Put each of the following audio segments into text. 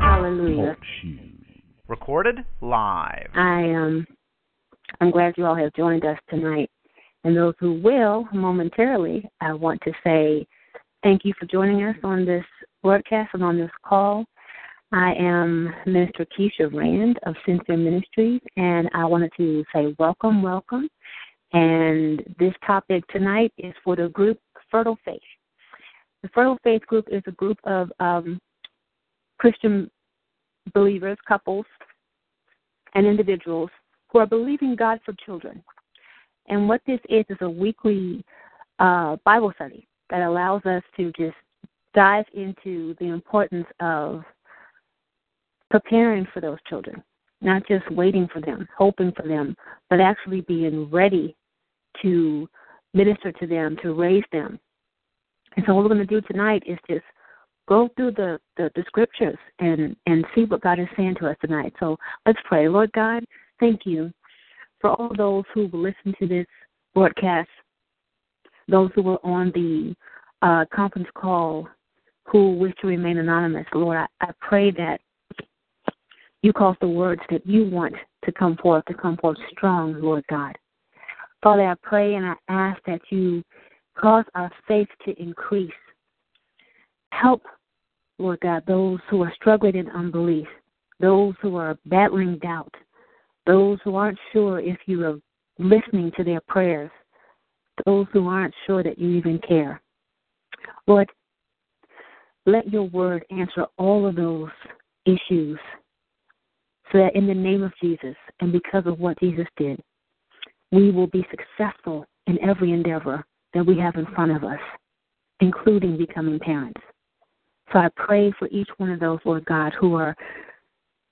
Hallelujah. Recorded live. I am. Um, I'm glad you all have joined us tonight. And those who will momentarily, I want to say thank you for joining us on this broadcast and on this call. I am Minister Keisha Rand of Sincere Ministries, and I wanted to say welcome, welcome. And this topic tonight is for the group Fertile Faith. The Fertile Faith group is a group of um, Christian believers, couples, and individuals who are believing God for children. And what this is is a weekly uh, Bible study that allows us to just dive into the importance of preparing for those children, not just waiting for them, hoping for them, but actually being ready to minister to them, to raise them. And so, what we're going to do tonight is just go through the, the, the scriptures and, and see what God is saying to us tonight. So, let's pray. Lord God, thank you for all those who will listen to this broadcast, those who were on the uh, conference call who wish to remain anonymous. Lord, I, I pray that you cause the words that you want to come forth to come forth strong, Lord God. Father, I pray and I ask that you cause our faith to increase. Help, Lord God, those who are struggling in unbelief, those who are battling doubt, those who aren't sure if you are listening to their prayers, those who aren't sure that you even care. Lord, let your word answer all of those issues so that in the name of Jesus and because of what Jesus did, we will be successful in every endeavor that we have in front of us, including becoming parents. So I pray for each one of those, Lord God, who are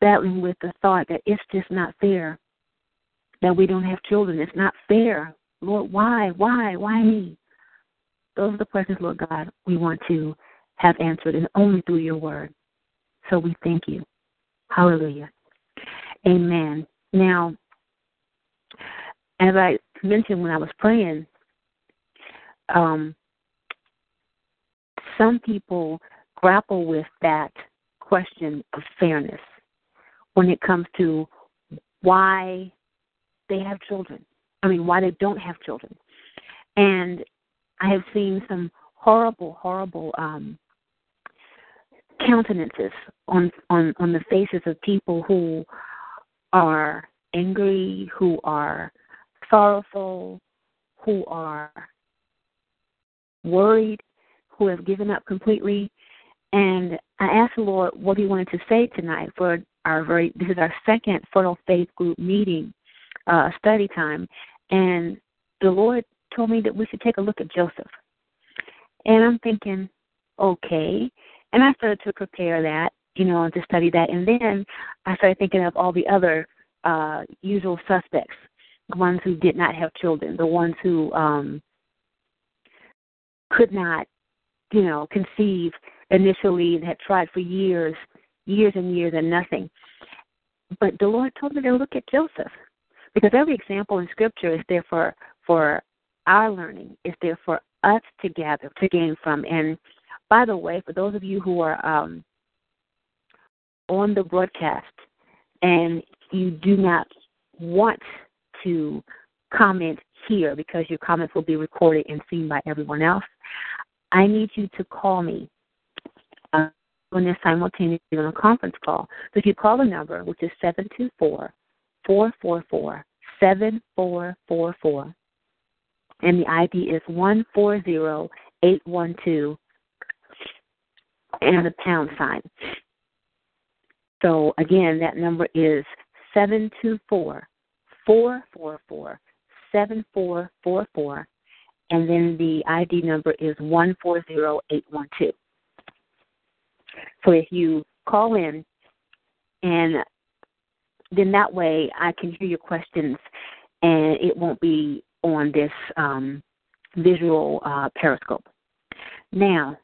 battling with the thought that it's just not fair that we don't have children. It's not fair. Lord, why? Why? Why me? Those are the questions, Lord God, we want to have answered, and only through your word. So we thank you. Hallelujah. Amen. Now, as I mentioned when I was praying, um, some people grapple with that question of fairness when it comes to why they have children. I mean, why they don't have children. And I have seen some horrible, horrible um, countenances on, on on the faces of people who are angry, who are sorrowful, who are worried, who have given up completely. And I asked the Lord what He wanted to say tonight for our very this is our second fertile faith group meeting uh, study time, and the Lord told me that we should take a look at Joseph. And I'm thinking, okay. And I started to prepare that, you know, to study that. And then I started thinking of all the other uh, usual suspects the ones who did not have children, the ones who um, could not, you know, conceive initially and had tried for years, years and years and nothing. But the Lord told me to look at Joseph because every example in Scripture is there for for our learning, is there for us to gather to gain from. And by the way, for those of you who are um, on the broadcast and you do not want to comment here because your comments will be recorded and seen by everyone else. I need you to call me on this simultaneously on a conference call. So if you call the number, which is 724 444 7444, and the ID is 140812 and the pound sign. So again, that number is 724 444 7444, and then the ID number is 140812. So if you call in, and then that way I can hear your questions, and it won't be on this um, visual uh, periscope. Now,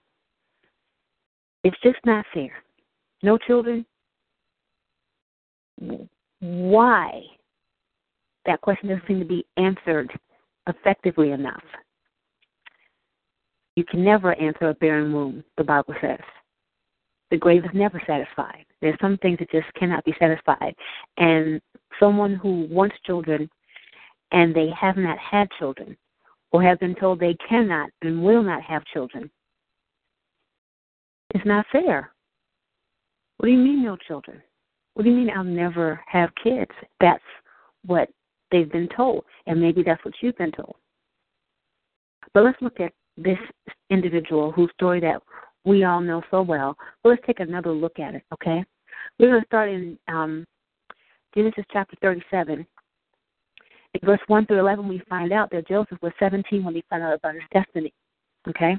it's just not fair. No children, why that question doesn't seem to be answered effectively enough. You can never answer a barren womb, the Bible says. The grave is never satisfied. There's some things that just cannot be satisfied. And someone who wants children and they have not had children or have been told they cannot and will not have children, it's not fair. What do you mean, no children? What do you mean, I'll never have kids? That's what they've been told, and maybe that's what you've been told. But let's look at this individual whose story that we all know so well. Well, let's take another look at it, okay? We're going to start in um, Genesis chapter 37. In verse 1 through 11, we find out that Joseph was 17 when he found out about his destiny, okay?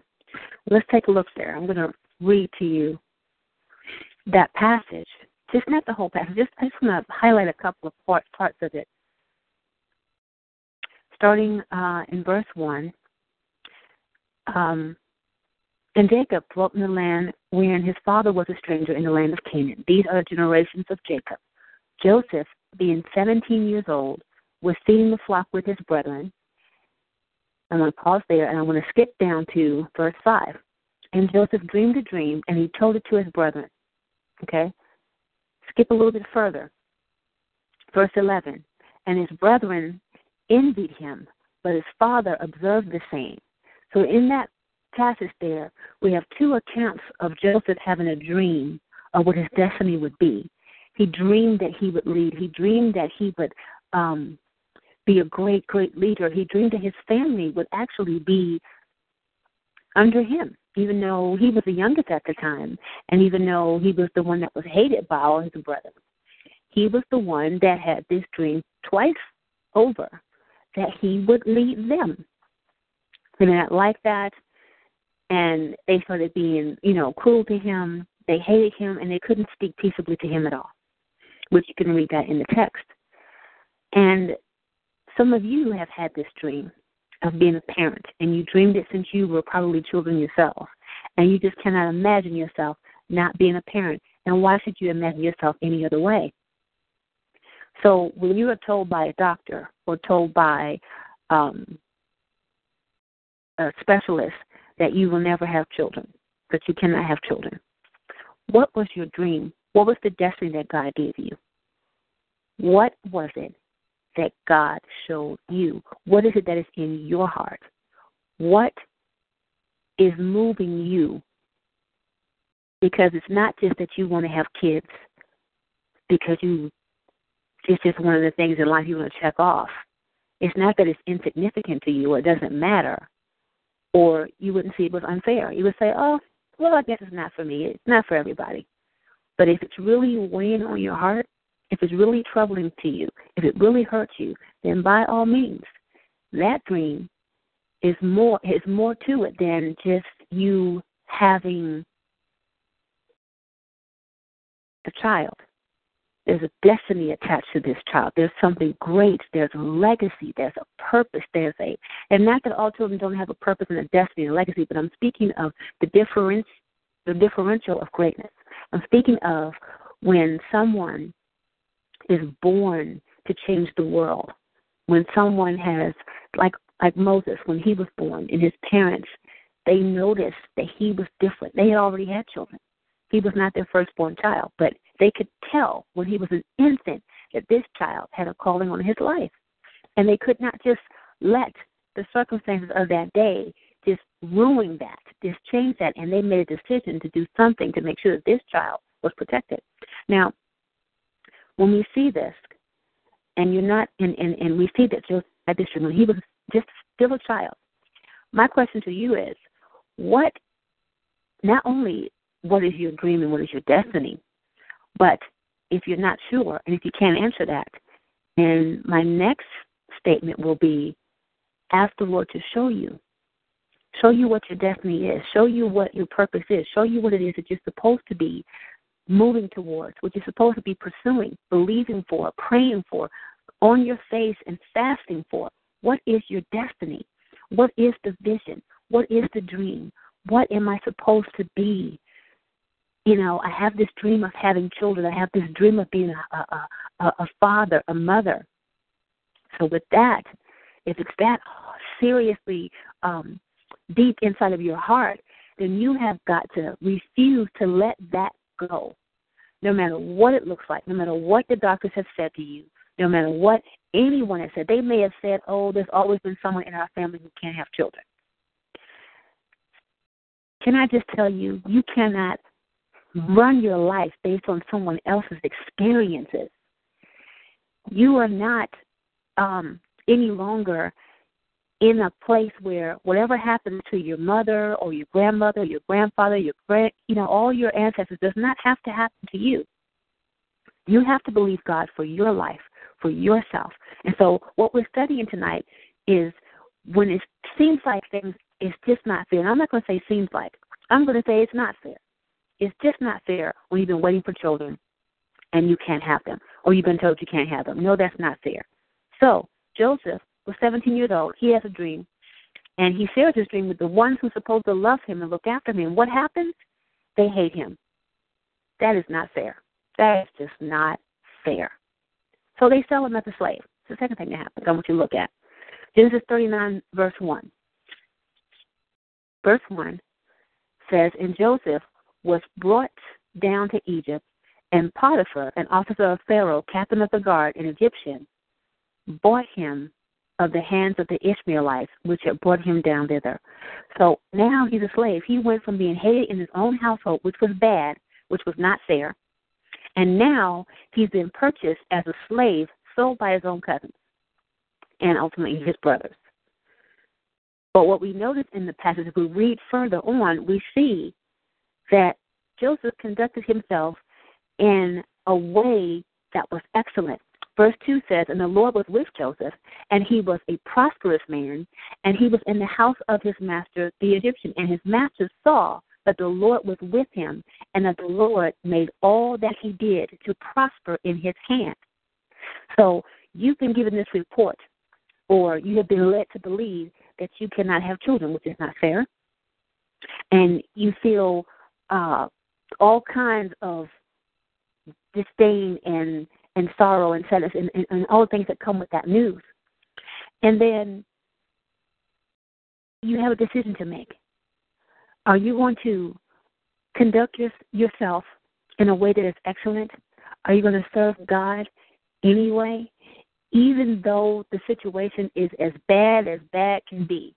Let's take a look there. I'm going to read to you that passage. Just not the whole passage. Just I just want to highlight a couple of parts parts of it. Starting uh, in verse one. Um, and Jacob dwelt in the land wherein his father was a stranger in the land of Canaan. These are the generations of Jacob. Joseph, being seventeen years old, was feeding the flock with his brethren. I'm going to pause there and I'm going to skip down to verse 5. And Joseph dreamed a dream, and he told it to his brethren. Okay? Skip a little bit further. Verse 11. And his brethren envied him, but his father observed the same. So in that passage there, we have two accounts of Joseph having a dream of what his destiny would be. He dreamed that he would lead. He dreamed that he would um, be a great, great leader. He dreamed that his family would actually be under him even though he was the youngest at the time, and even though he was the one that was hated by all his brothers, he was the one that had this dream twice over that he would lead them. Did not like that, and they started being, you know, cruel to him. They hated him, and they couldn't speak peaceably to him at all, which you can read that in the text. And some of you have had this dream of being a parent, and you dreamed it since you were probably children yourself, and you just cannot imagine yourself not being a parent. And why should you imagine yourself any other way? So when you are told by a doctor or told by um, a specialist that you will never have children, that you cannot have children, what was your dream? What was the destiny that God gave you? What was it that God showed you? What is it that is in your heart? What is moving you? Because it's not just that you want to have kids because you it's just one of the things in life you want to check off. It's not that it's insignificant to you or it doesn't matter. Or you wouldn't see it was unfair. You would say, Oh, well I guess it's not for me. It's not for everybody. But if it's really weighing on your heart, if it's really troubling to you, if it really hurts you, then by all means, that dream is more is more to it than just you having a child. There's a destiny attached to this child. There's something great. There's a legacy. There's a purpose. There's a, and not that all children don't have a purpose and a destiny and a legacy, but I'm speaking of the difference, the differential of greatness. I'm speaking of when someone is born to change the world. When someone has, like like Moses, when he was born, and his parents, they noticed that he was different. They had already had children. He was not their firstborn child, but they could tell when he was an infant that this child had a calling on his life. And they could not just let the circumstances of that day just ruin that, just change that. And they made a decision to do something to make sure that this child was protected. Now, when we see this, and you're not, and, and, and we see that Joseph had this when he was just still a child. My question to you is, what, not only what is your dream and what is your destiny, but if you're not sure and if you can't answer that, and my next statement will be, ask the Lord to show you. Show you what your destiny is. Show you what your purpose is. Show you what it is that you're supposed to be moving towards, what you're supposed to be pursuing, believing for, praying for, on your face and fasting for. What is your destiny? What is the vision? What is the dream? What am I supposed to be? You know, I have this dream of having children. I have this dream of being a, a, a, a father, a mother. So, with that, if it's that seriously um, deep inside of your heart, then you have got to refuse to let that go. No matter what it looks like, no matter what the doctors have said to you, no matter what anyone has said. They may have said, oh, there's always been someone in our family who can't have children. Can I just tell you, you cannot run your life based on someone else's experiences. You are not um, any longer in a place where whatever happens to your mother or your grandmother, your grandfather, your grand, you know, all your ancestors does not have to happen to you. You have to believe God for your life, for yourself. And so, what we're studying tonight is when it seems like things is just not fair. And I'm not going to say seems like. I'm going to say it's not fair. It's just not fair when you've been waiting for children and you can't have them, or you've been told you can't have them. No, that's not fair. So Joseph was 17 years old. He has a dream, and he shares his dream with the ones who are supposed to love him and look after him. And What happens? They hate him. That is not fair. That is just not fair. So they sell him as a slave. It's the second thing that happens. I want you to look at Genesis 39, verse 1. Verse 1 says, And Joseph was brought down to Egypt, and Potiphar, an officer of Pharaoh, captain of the guard, an Egyptian, bought him of the hands of the Ishmaelites, which had brought him down thither. So now he's a slave. He went from being hated in his own household, which was bad, which was not fair, and now he's been purchased as a slave, sold by his own cousins, and ultimately mm-hmm. his brothers. But what we notice in the passage, if we read further on, we see that Joseph conducted himself in a way that was excellent. Verse 2 says, And the Lord was with Joseph, and he was a prosperous man, and he was in the house of his master, the Egyptian. And his master saw that the Lord was with him, and that the Lord made all that he did to prosper in his hand. So you've been given this report, or you have been led to believe that you cannot have children, which is not fair. And you feel uh, all kinds of disdain and and sorrow and sadness and, and, and all the things that come with that news. And then you have a decision to make. Are you going to conduct your, yourself in a way that is excellent? Are you going to serve God anyway, even though the situation is as bad as bad can be?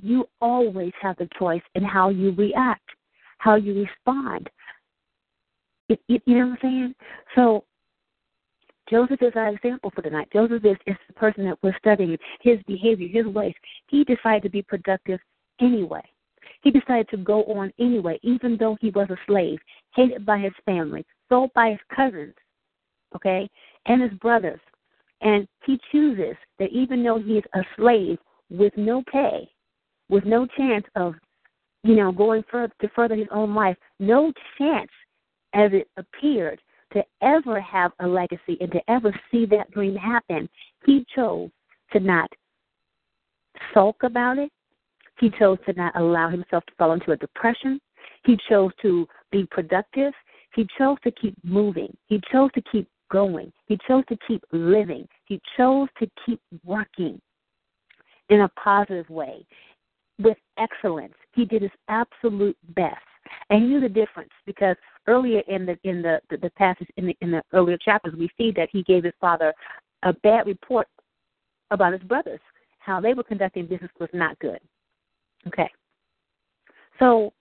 You always have the choice in how you react, how you respond. You, you, know what I'm saying? So Joseph is our example for tonight. Joseph is, is the person that we're studying, his behavior, his ways. He decided to be productive anyway. He decided to go on anyway, even though he was a slave, hated by his family, sold by his cousins, okay, and his brothers. And he chooses that even though he is a slave with no pay, with no chance of, you know, going further to further his own life, no chance as it appeared to ever have a legacy and to ever see that dream happen, he chose to not sulk about it. He chose to not allow himself to fall into a depression. He chose to be productive. He chose to keep moving. He chose to keep going. He chose to keep living. He chose to keep working in a positive way with excellence. He did his absolute best. And he knew the difference because earlier in the in the, the, the passage in the in the earlier chapters we see that he gave his father a bad report about his brothers. How they were conducting business was not good. Okay. So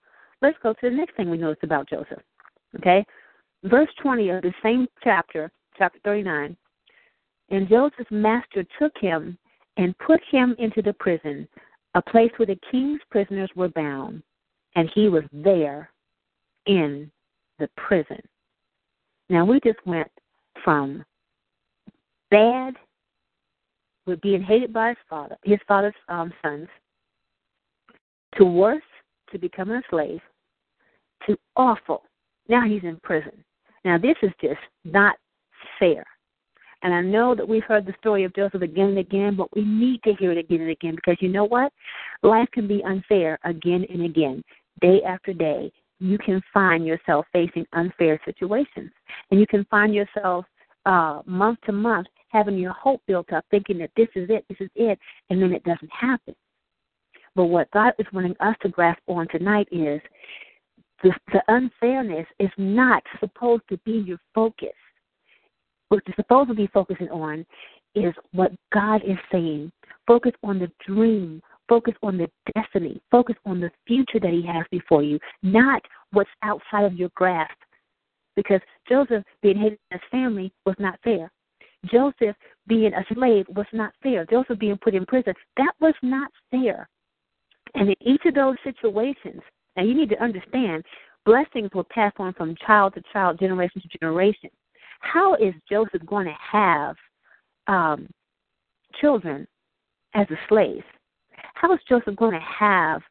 let's go to the next thing we notice about Joseph. Okay? Verse 20 of the same chapter, chapter 39. And Joseph's master took him and put him into the prison, a place where the king's prisoners were bound, and he was there in the prison. Now we just went from bad with being hated by his father, his father's um, sons, to worse, to becoming a slave, to awful. Now he's in prison. Now this is just not fair. And I know that we've heard the story of Joseph again and again, but we need to hear it again and again because you know what? Life can be unfair again and again, day after day, you can find yourself facing unfair situations. And you can find yourself uh, month to month having your hope built up, thinking that this is it, this is it, and then it doesn't happen. But what God is wanting us to grasp on tonight is the, the unfairness is not supposed to be your focus. What you're supposed to be focusing on is what God is saying. Focus on the dream. Focus on the destiny. Focus on the future that He has before you, not what's outside of your grasp. Because Joseph being hated in his family was not fair. Joseph being a slave was not fair. Joseph being put in prison, that was not fair. And in each of those situations, now you need to understand, blessings were passed on from child to child, generation to generation. How is Joseph going to have um, children as a slave? How is Joseph going to have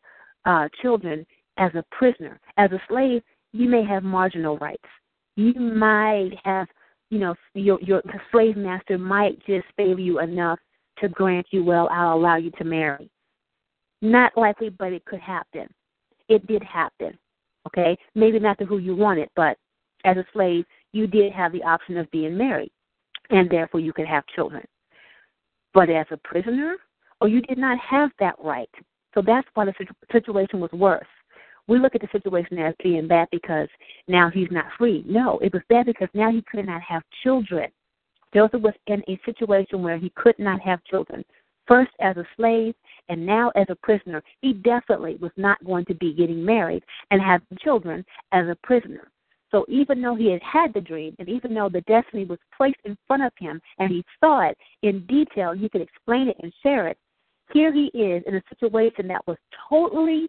uh, children as a prisoner? As a slave, you may have marginal rights. You might have, you know, your your the slave master might just favor you enough to grant you, well, I'll allow you to marry. Not likely, but it could happen. It did happen. Okay? Maybe not to who you wanted, but as a slave, you did have the option of being married, and therefore you could have children. But as a prisoner, or oh, you did not have that right. So that's why the situation was worse. We look at the situation as being bad because now he's not free. No, it was bad because now he could not have children. Joseph was in a situation where he could not have children first as a slave and now as a prisoner, he definitely was not going to be getting married and having children as a prisoner. So even though he had had the dream, and even though the destiny was placed in front of him, and he saw it in detail, he could explain it and share it. Here he is in a situation that was totally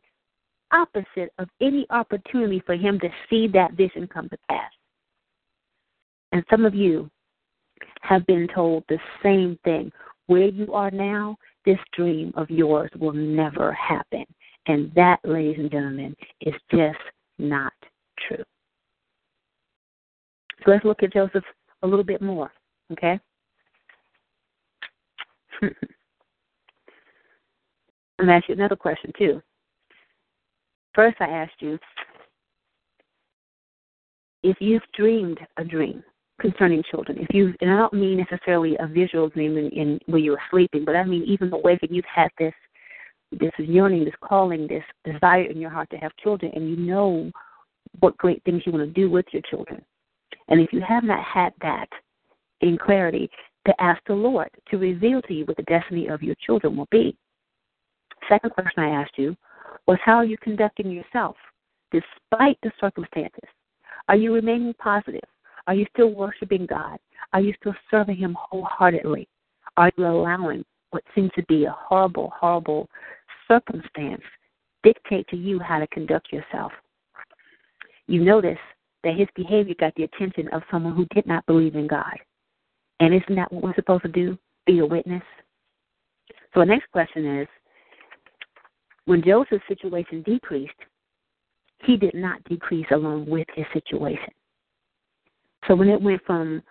opposite of any opportunity for him to see that vision come to pass. And some of you have been told the same thing where you are now, this dream of yours will never happen. And that, ladies and gentlemen, is just not true. Let's look at Joseph a little bit more, okay? I'm going to ask you another question, too. First, I asked you if you've dreamed a dream concerning children. If you, and I don't mean necessarily a visual dream in, in where you were sleeping, but I mean even the way that you've had this, this yearning, this calling, this desire in your heart to have children, and you know what great things you want to do with your children. And if you have not had that in clarity, to ask the Lord to reveal to you what the destiny of your children will be. Second question I asked you was how are you conducting yourself despite the circumstances? Are you remaining positive? Are you still worshiping God? Are you still serving Him wholeheartedly? Are you allowing what seems to be a horrible, horrible circumstance dictate to you how to conduct yourself? You notice that his behavior got the attention of someone who did not believe in God. And isn't that what we're supposed to do? Be a witness? So the next question is when Joseph's situation decreased, he did not decrease along with his situation. So when it went from,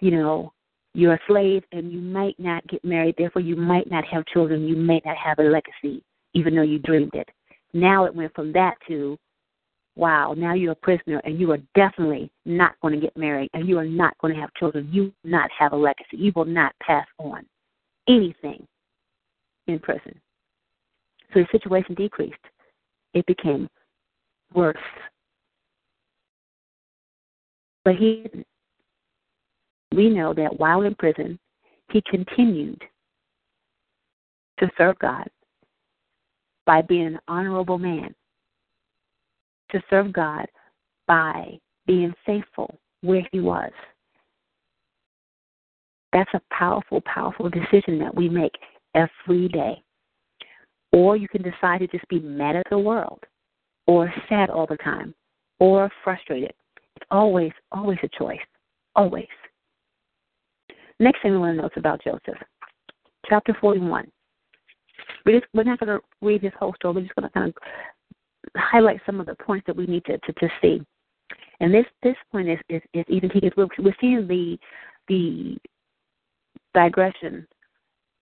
you know, you're a slave and you might not get married, therefore you might not have children, you may not have a legacy, even though you dreamed it. Now it went from that to, wow, now you're a prisoner and you are definitely not going to get married and you are not going to have children. You not have a legacy. You will not pass on anything in prison. So the situation decreased. It became worse but he, we know that while in prison, he continued to serve God by being an honorable man, to serve God by being faithful where he was. That's a powerful, powerful decision that we make every day. Or you can decide to just be mad at the world, or sad all the time, or frustrated, it's always, always a choice. Always. Next thing we want to is about Joseph. Chapter 41. We're, just, we're not going to read this whole story. We're just going to kind of highlight some of the points that we need to, to, to see. And this this point is, is, is even because we're, we're seeing the the digression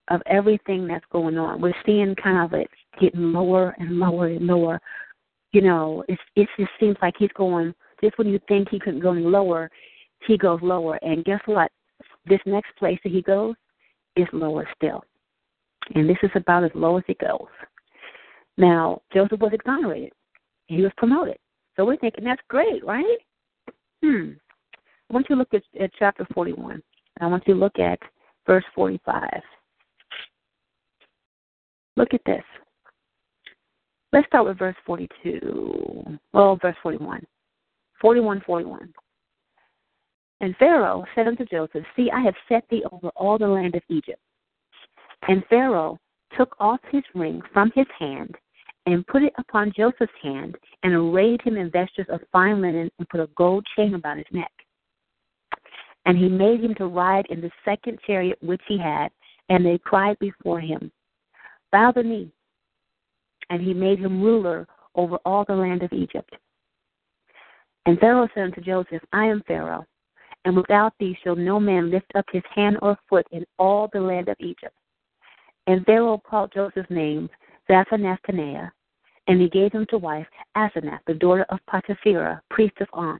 of everything that's going on. We're seeing kind of it getting lower and lower and lower. You know, it's it just seems like he's going just when you think he couldn't go any lower, he goes lower. And guess what? This next place that he goes is lower still. And this is about as low as it goes. Now, Joseph was exonerated. He was promoted. So we're thinking that's great, right? Hmm. I want you to look at, at chapter 41. I want you to look at verse 45. Look at this. Let's start with verse 42. Well, verse 41. 41 41. And Pharaoh said unto Joseph, See, I have set thee over all the land of Egypt. And Pharaoh took off his ring from his hand and put it upon Joseph's hand and arrayed him in vestures of fine linen and put a gold chain about his neck. And he made him to ride in the second chariot which he had, and they cried before him, Bow the knee. And he made him ruler over all the land of Egypt. And Pharaoh said unto Joseph, I am Pharaoh, and without thee shall no man lift up his hand or foot in all the land of Egypt. And Pharaoh called Joseph's name Zaphenath Paneah, and he gave him to wife Asenath, the daughter of Potipherah, priest of On.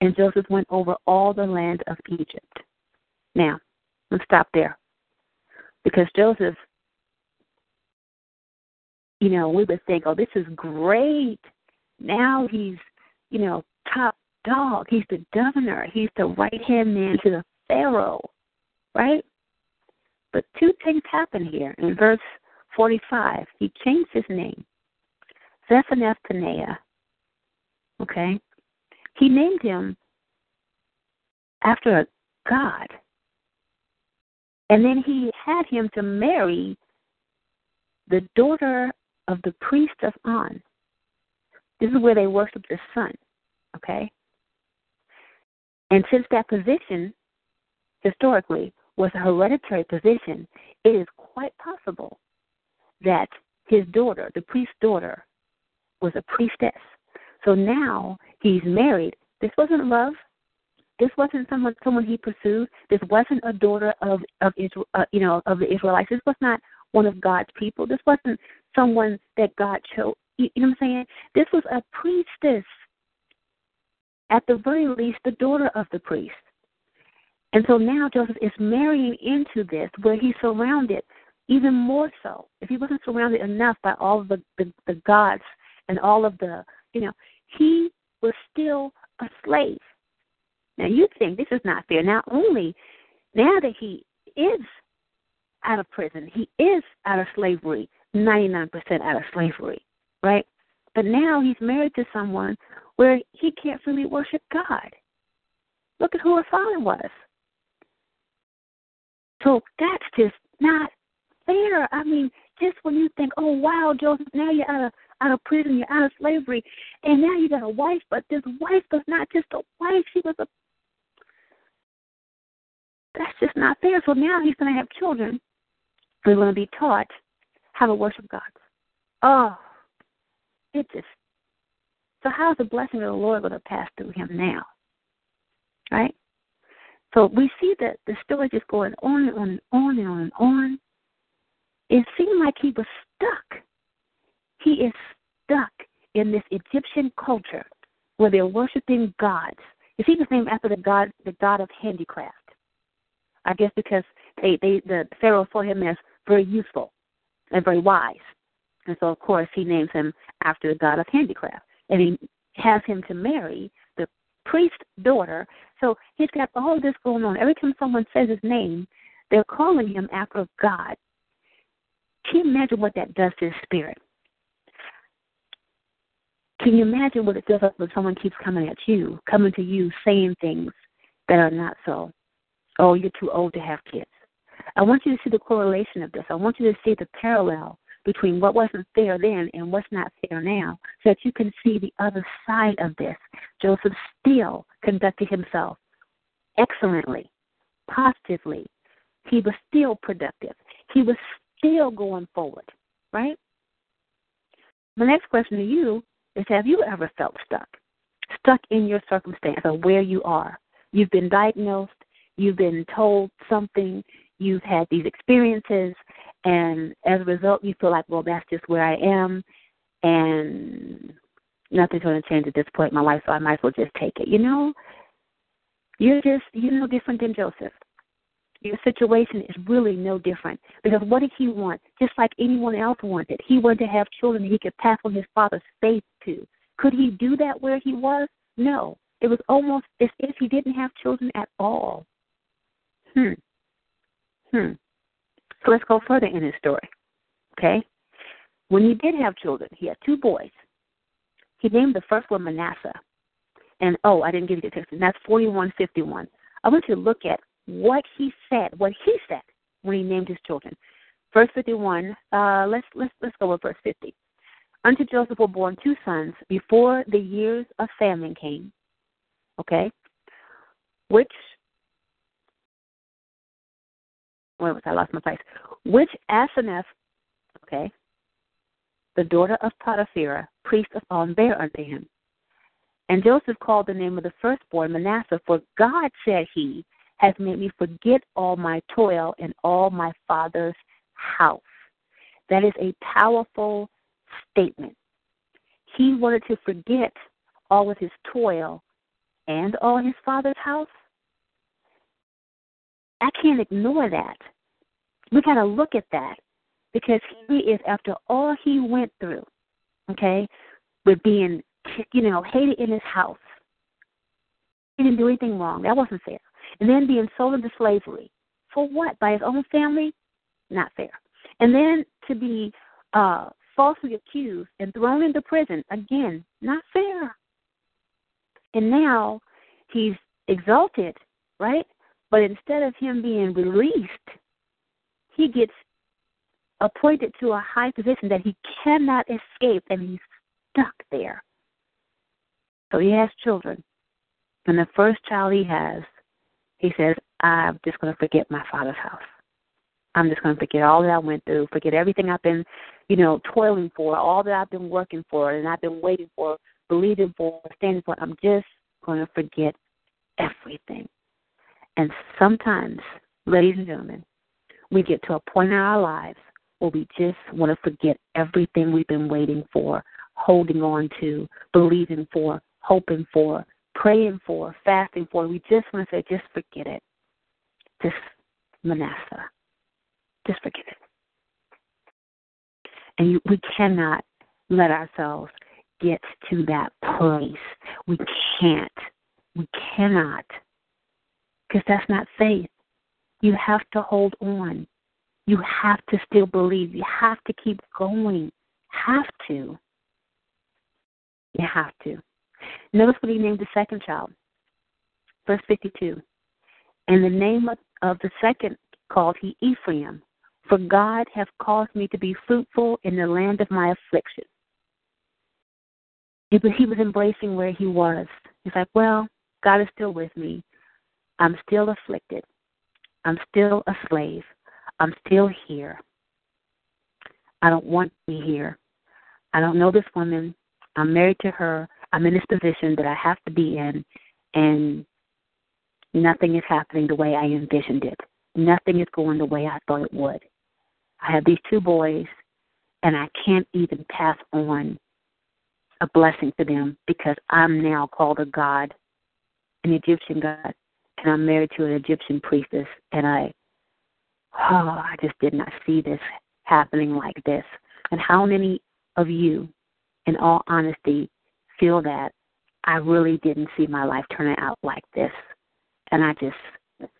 And Joseph went over all the land of Egypt. Now, let's stop there. Because Joseph you know, we would think, oh, this is great. Now he's, you know, top dog. He's the governor. He's the right hand man to the Pharaoh, right? But two things happen here. In verse 45, he changed his name. Zaphenath Paneah. Okay? He named him after a god. And then he had him to marry the daughter of the priest of On. This is where they worship the sun, okay? And since that position, historically, was a hereditary position, it is quite possible that his daughter, the priest's daughter, was a priestess. So now he's married. This wasn't love. This wasn't someone someone he pursued. This wasn't a daughter of of Israel, uh, you know, of the Israelites. This was not one of God's people. This wasn't someone that God chose. You know what I'm saying? This was a priestess. At the very least, the daughter of the priest. And so now Joseph is marrying into this where he's surrounded even more so. If he wasn't surrounded enough by all the, the, the gods and all of the, you know, he was still a slave. Now you think this is not fair. Not only now that he is out of prison. He is out of slavery, 99% out of slavery, right? But now he's married to someone where he can't really worship God. Look at who her father was. So that's just not fair. I mean, just when you think, oh wow, Joseph, now you're out of out of prison, you're out of slavery, and now you got a wife, but this wife was not just a wife, she was a that's just not fair. So now he's gonna have children going to be taught how to worship God. Oh, it just. So, how's the blessing of the Lord to pass through him now? Right? So, we see that the story just going on and on and on and on and on. It seemed like he was stuck. He is stuck in this Egyptian culture where they're worshiping gods. You see, was named after the god, the god of handicraft. I guess because they, they, the Pharaoh saw him as very useful and very wise. And so, of course, he names him after the god of handicraft. And he has him to marry the priest's daughter. So he's got all this going on. Every time someone says his name, they're calling him after god. Can you imagine what that does to his spirit? Can you imagine what it feels like when someone keeps coming at you, coming to you, saying things that are not so? Oh, you're too old to have kids. I want you to see the correlation of this. I want you to see the parallel between what wasn't fair then and what's not fair now, so that you can see the other side of this. Joseph still conducted himself excellently, positively. He was still productive. He was still going forward, right? My next question to you is Have you ever felt stuck? Stuck in your circumstance or where you are? You've been diagnosed, you've been told something, you've had these experiences, and as a result, you feel like, well, that's just where I am, and nothing's going to change at this point in my life, so I might as well just take it. You know, you're just you know, different than Joseph. Your situation is really no different because what did he want? Just like anyone else wanted, he wanted to have children he could pass on his father's faith to. Could he do that where he was? No. It was almost as if he didn't have children at all. Hmm. Hmm. So let's go further in his story. Okay? When he did have children, he had two boys. He named the first one Manasseh. And oh, I didn't give you the text. And that's 4151. I want you to look at what he said, what he said when he named his children. Verse 51, uh, let's, let's, let's go with verse 50. Unto Joseph were born two sons before the years of famine came. Okay? Which, where was I? lost my place. Which Asenath, okay, the daughter of Potiphar, priest of On, bare unto him. And Joseph called the name of the firstborn Manasseh, for God, said he, has made me forget all my toil and all my father's house. That is a powerful statement. He wanted to forget all of his toil and all his father's house. I can't ignore that. We got to look at that because he is, after all he went through, okay, with being, you know, hated in his house. He didn't do anything wrong. That wasn't fair. And then being sold into slavery. For what? By his own family? Not fair. And then to be uh, falsely accused and thrown into prison. Again, not fair. And now he's exalted, right? But instead of him being released, he gets appointed to a high position that he cannot escape and he's stuck there. So he has children. And the first child he has, he says, I'm just going to forget my father's house. I'm just going to forget all that I went through, forget everything I've been, you know, toiling for, all that I've been working for, and I've been waiting for, believing for, standing for. I'm just going to forget everything. And sometimes, ladies and gentlemen, we get to a point in our lives where we just want to forget everything we've been waiting for, holding on to, believing for, hoping for, praying for, fasting for. We just want to say, just forget it. Just Manasseh. Just forget it. And you, we cannot let ourselves get to that place. We can't. We cannot. Because that's not faith. You have to hold on. You have to still believe. You have to keep going. Have to. You have to. Notice what he named the second child. Verse 52. And the name of, the second called he Ephraim, for God hath caused me to be fruitful in the land of my affliction. It was, he was embracing where he was. He's like, well, God is still with me. I'm still afflicted. I'm still a slave. I'm still here. I don't want to be here. I don't know this woman. I'm married to her. I'm in this position that I have to be in, and nothing is happening the way I envisioned it. Nothing is going the way I thought it would. I have these two boys, and I can't even pass on a blessing to them because I'm now called a god, an Egyptian god, and I'm married to an Egyptian priestess, and I, oh, I just did not see this happening like this. And how many of you, in all honesty, feel that I really didn't see my life turning out like this, and I just,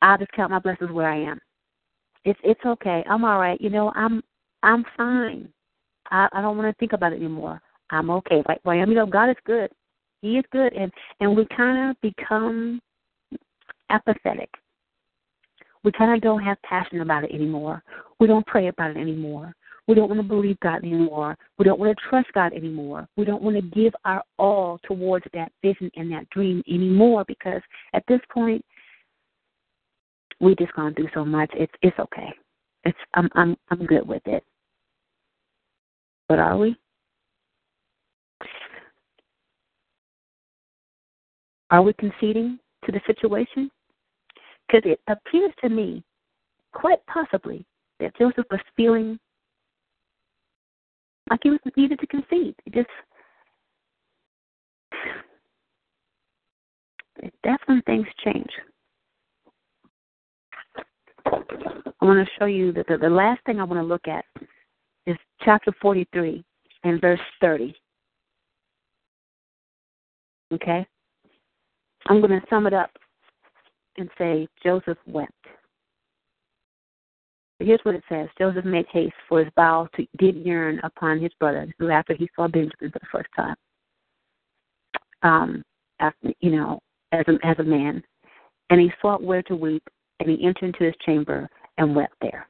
I'll just count my blessings where I am. It's it's okay. I'm all right. You know, I'm I'm fine. I I don't want to think about it anymore. I'm okay. Like well, you know, God is good. He is good, and and we kind of become apathetic. We kind of don't have passion about it anymore. We don't pray about it anymore. We don't want to believe God anymore. We don't want to trust God anymore. We don't want to give our all towards that vision and that dream anymore because at this point, we just gone through so much. It's it's okay. It's I'm I'm I'm good with it. But are we? Are we conceding to the situation? Because it appears to me, quite possibly, that Joseph was feeling like he was needed to concede. It just that's when things change. I want to show you that the, the last thing I want to look at is chapter 43. and verse 30. Okay? I'm going to sum it up and say Joseph wept. Here's what it says Joseph made haste, for his bowels did yearn upon his brother who after he saw Benjamin for the first time. Um, after, you know, as a, as a man. And he sought where to weep, and he entered into his chamber and wept there.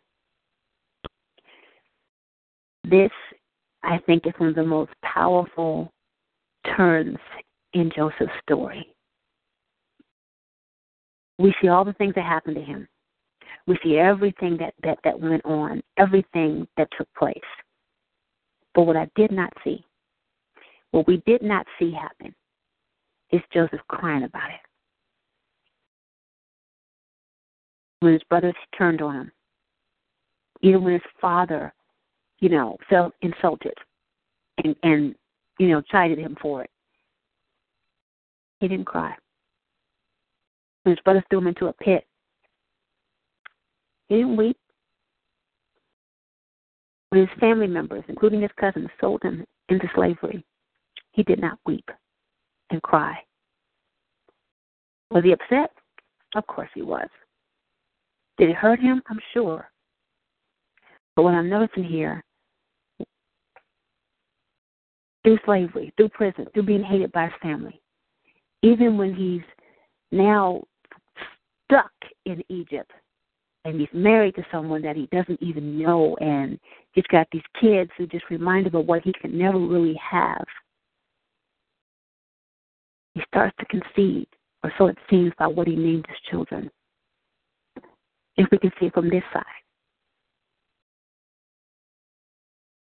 This, I think, is one of the most powerful turns in Joseph's story. We see all the things that happened to him. We see everything that, that, that went on, everything that took place. But what I did not see, what we did not see happen, is Joseph crying about it. When his brothers turned on him, even when his father, you know, felt insulted and, and you know, chided him for it, he didn't cry. When his brothers threw him into a pit, he didn't weep. When his family members, including his cousins, sold him into slavery, he did not weep and cry. Was he upset? Of course he was. Did it hurt him? I'm sure. But what I'm noticing here, through slavery, through prison, through being hated by his family, even when he's now stuck in Egypt and he's married to someone that he doesn't even know and he's got these kids who just remind him of what he can never really have. He starts to concede, or so it seems by what he named his children. If we can see it from this side.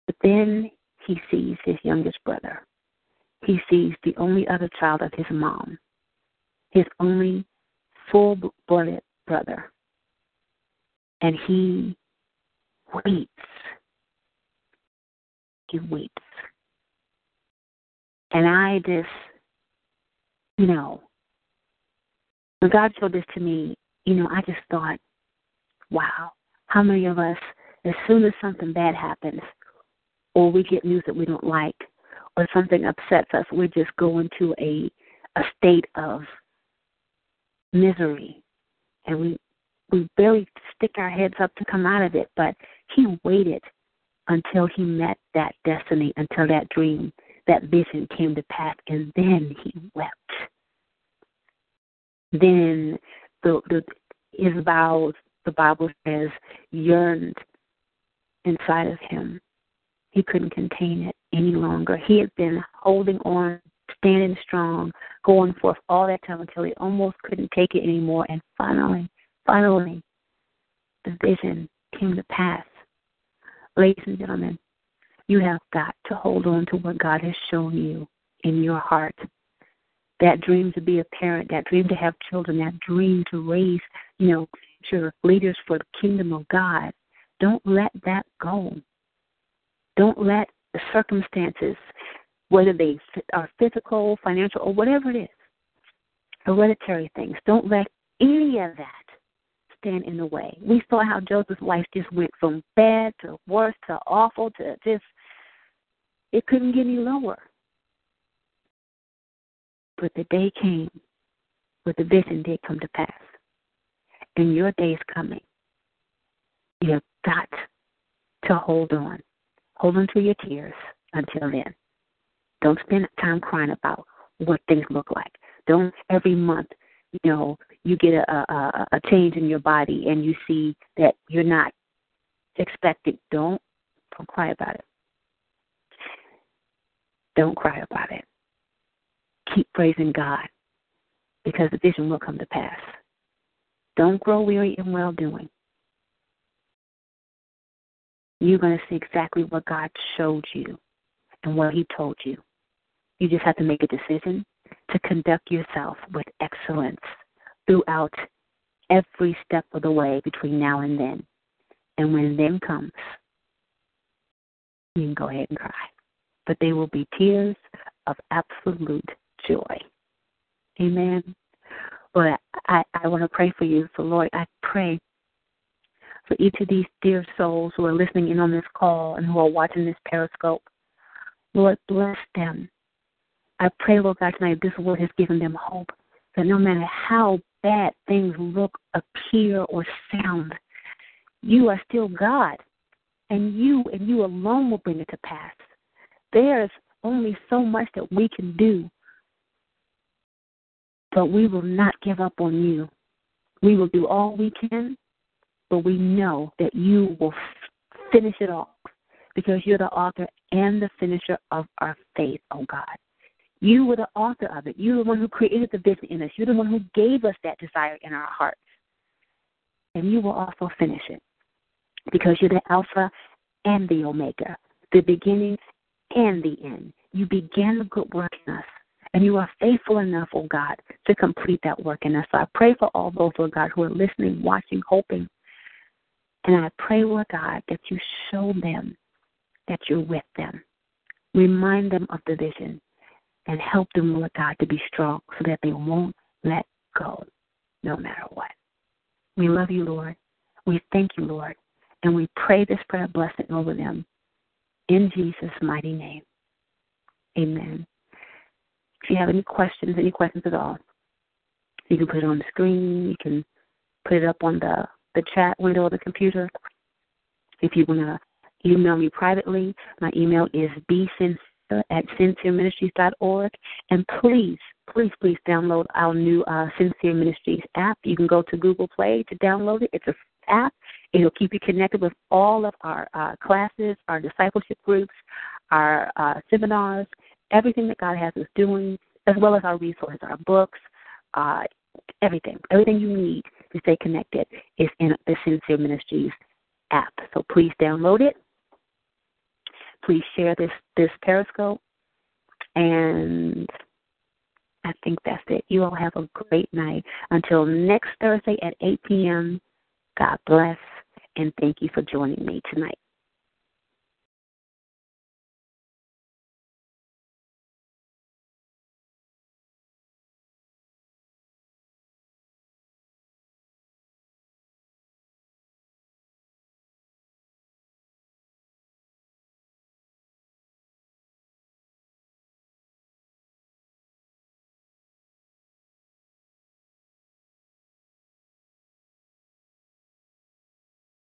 But then he sees his youngest brother. He sees the only other child of his mom, his only full blooded brother. And he waits. He waits. And I just, you know, when God showed this to me, you know, I just thought, wow, how many of us, as soon as something bad happens, or we get news that we don't like, or something upsets us, we just go into a a state of misery, and we we barely stick our heads up to come out of it. But he waited until he met that destiny, until that dream, that vision came to pass, and then he wept. Then the, the his vows, the Bible says, yearned inside of him. He couldn't contain it any longer. He had been holding on, standing strong, going forth all that time until he almost couldn't take it anymore. And finally, finally, the vision came to pass. Ladies and gentlemen, you have got to hold on to what God has shown you in your heart. That dream to be a parent, that dream to have children, that dream to raise, you know, future leaders for the kingdom of God. Don't let that go. Don't let the circumstances, whether they are physical, financial, or whatever it is, hereditary things, don't let any of that stand in the way. We saw how Joseph's life just went from bad to worse to awful to just, it couldn't get any lower. But the day came where the vision did come to pass and your day is coming. You've got to hold on. Hold on to your tears until then. Don't spend time crying about what things look like. Don't every month, you know, you get a, a, a change in your body and you see that you're not expected. Don't don't cry about it. Don't cry about it. Keep praising God because the vision will come to pass. Don't grow weary in well doing. You're going to see exactly what God showed you and what He told you. You just have to make a decision to conduct yourself with excellence throughout every step of the way between now and then. And when then comes, you can go ahead and cry. But they will be tears of absolute joy. Amen. But I, I want to pray for you. So, Lord, I pray for each of these dear souls who are listening in on this call and who are watching this periscope. Lord, bless them. I pray, Lord God, tonight this word has given them hope that no matter how bad things look, appear, or sound, you are still God, and you and you alone will bring it to pass. There's only so much that we can do, but we will not give up on you. We will do all we can, but we know that you will finish it all because you're the author and the finisher of our faith, oh God. You were the author of it. You're the one who created the vision in us. You're the one who gave us that desire in our hearts. And you will also finish it because you're the Alpha and the Omega, the beginning and the end. You began the good work in us, and you are faithful enough, oh God, to complete that work in us. So I pray for all those, Lord God, who are listening, watching, hoping. And I pray, Lord God, that you show them that you're with them. Remind them of the vision and help them, Lord God, to be strong so that they won't let go no matter what. We love you, Lord. We thank you, Lord. And we pray this prayer blessing over them in Jesus' mighty name. Amen. If you have any questions, any questions at all, you can put it on the screen. You can put it up on the, the chat window of the computer. If you want to email me privately, my email is bsincere at sincereministries.org. And please, please, please download our new uh, Sincere Ministries app. You can go to Google Play to download it. It's an app. It'll keep you connected with all of our uh, classes, our discipleship groups, our uh, seminars, everything that God has us doing, as well as our resources, our books, uh, everything. Everything you need to stay connected is in the Sincere Ministries app. So please download it. Please share this this Periscope, and I think that's it. You all have a great night. Until next Thursday at 8 p.m. God bless, and thank you for joining me tonight.